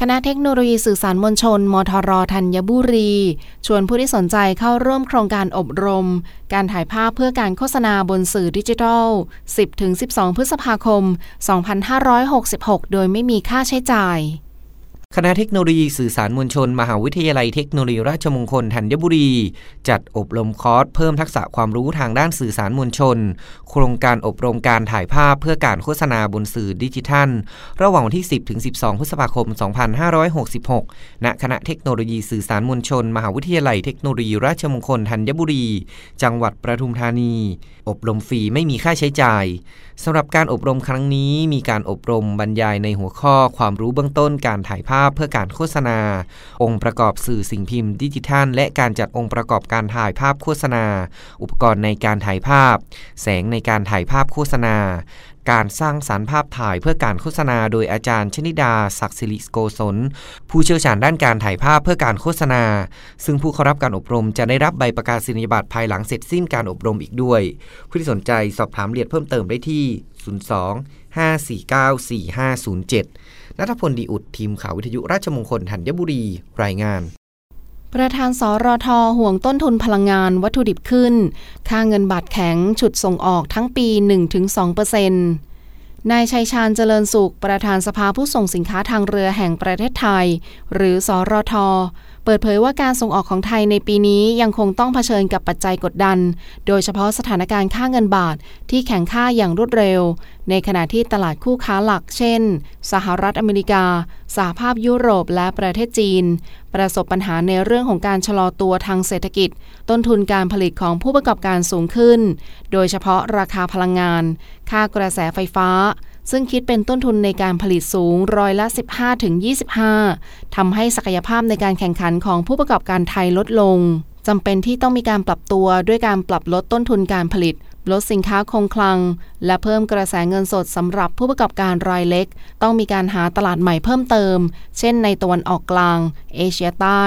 คณะเทคโนโลยีสื่อสารมวลชน มทรธัญบุรี ชวนผู้ที่สนใจเข้าร่วมโครงการอบรม การถ่ายภาพเพื่อการโฆษณาบนสื่อดิจิทัล 10-12 พฤษภาคม 2566 โดยไม่มีค่าใช้จ่าย คณะเทคโนโลยีสื่อสารมวลชน มหาวิทยาลัยเทคโนโลยีราชมงคลธัญบุรี จัดอบรมคอร์สเพิ่มทักษะความรู้ทางด้านสื่อสารมวลชน โครงการอบรมการถ่ายภาพเพื่อการโฆษณาบนสื่อดิจิทัล ระหว่างวันที่ 10ถึง12 พฤษภาคม 2566 ณ คณะเทคโนโลยีสื่อสารมวลชน มหาวิทยาลัยเทคโนโลยีราชมงคลธัญบุรี จังหวัดประทุมธานี อบรมฟรีไม่มีค่าใช้จ่ายสำหรับการอบรมครั้งนี้มีการอบรมบรรยายในหัวข้อความรู้เบื้องต้นการถ่ายภาพเพื่อการโฆษณา องค์ประกอบสื่อสิ่งพิมพ์ดิจิทัล และการจัดองค์ประกอบการถ่ายภาพโฆษณา อุปกรณ์ในการถ่ายภาพ แสงในการถ่ายภาพโฆษณา การสร้างสารรค์ภาพถ่ายเพื่อการโฆษณา โดยอาจารย์ชนิดาศักดิ์สิริโกศลผู้เชี่ยวชาญด้านการถ่ายภาพเพื่อการโฆษณา ซึ่งผู้เข้ารับการอบรมจะได้รับใบประกาศนียบัตรภายหลังเสร็จสิ้นการอบรมอีกด้วย ผู้ที่สนใจสอบถามละเอียดเพิ่มเติมได้ที่02 549 4507นัทพลดีอุดทีมข่าววิทยุราชมงคลธัญบุรี รายงานประธานสรทห่วงต้นทุนพลังงานวัตถุดิบขึ้น ค่าเงินบาทแข็งฉุดส่งออกทั้งปี 1-2%นายชัยชาญเจริญสุข ประธานสภาผู้ส่งสินค้าทางเรือแห่งประเทศไทย หรือสอรท เปิดเผยว่าการส่งออกของไทยในปีนี้ยังคงต้องเผชิญกับปัจจัยกดดัน โดยเฉพาะสถานการณ์ค่าเงินบาทที่แข็งค่าอย่างรวดเร็ว ในขณะที่ตลาดคู่ค้าหลัก เช่น สหรัฐอเมริกา สหภาพยุโรปและประเทศจีน ประสบปัญหาในเรื่องของการชะลอตัวทางเศรษฐกิจ ต้นทุนการผลิตของผู้ประกอบการสูงขึ้น โดยเฉพาะราคาพลังงาน ค่ากระแสไฟฟ้า ซึ่งคิดเป็นต้นทุนในการผลิตสูงร้อยละ 15-25ทำให้ศักยภาพในการแข่งขันของผู้ประกอบการไทยลดลงจำเป็นที่ต้องมีการปรับตัวด้วยการปรับลดต้นทุนการผลิต ลดสินค้าคงคลัง และเพิ่มกระแสเงินสดสำหรับผู้ประกอบการรายเล็ก ต้องมีการหาตลาดใหม่เพิ่มเติม เช่นในตะวันออกกลาง เอเชียใต้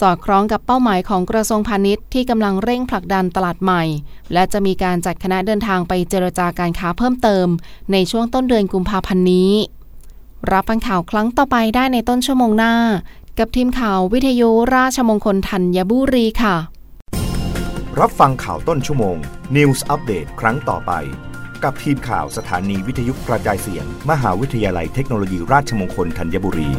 สอดคล้องกับเป้าหมายของกระทรวงพาณิชย์ที่กำลังเร่งผลักดันตลาดใหม่ และจะมีการจัดคณะเดินทางไปเจรจาการค้าเพิ่มเติม ในช่วงต้นเดือนกุมภาพันธ์นี้ รับฟังข่าวครั้งต่อไปได้ในต้นชั่วโมงหน้า กับทีมข่าววิทยุราชมงคลธัญบุรีค่ะ รับฟังข่าวต้นชั่วโมง News อัปเดตครั้งต่อไป กับทีมข่าวสถานีวิทยุกระจายเสียง มหาวิทยาลัยเทคโนโลยีราชมงคลธัญบุรี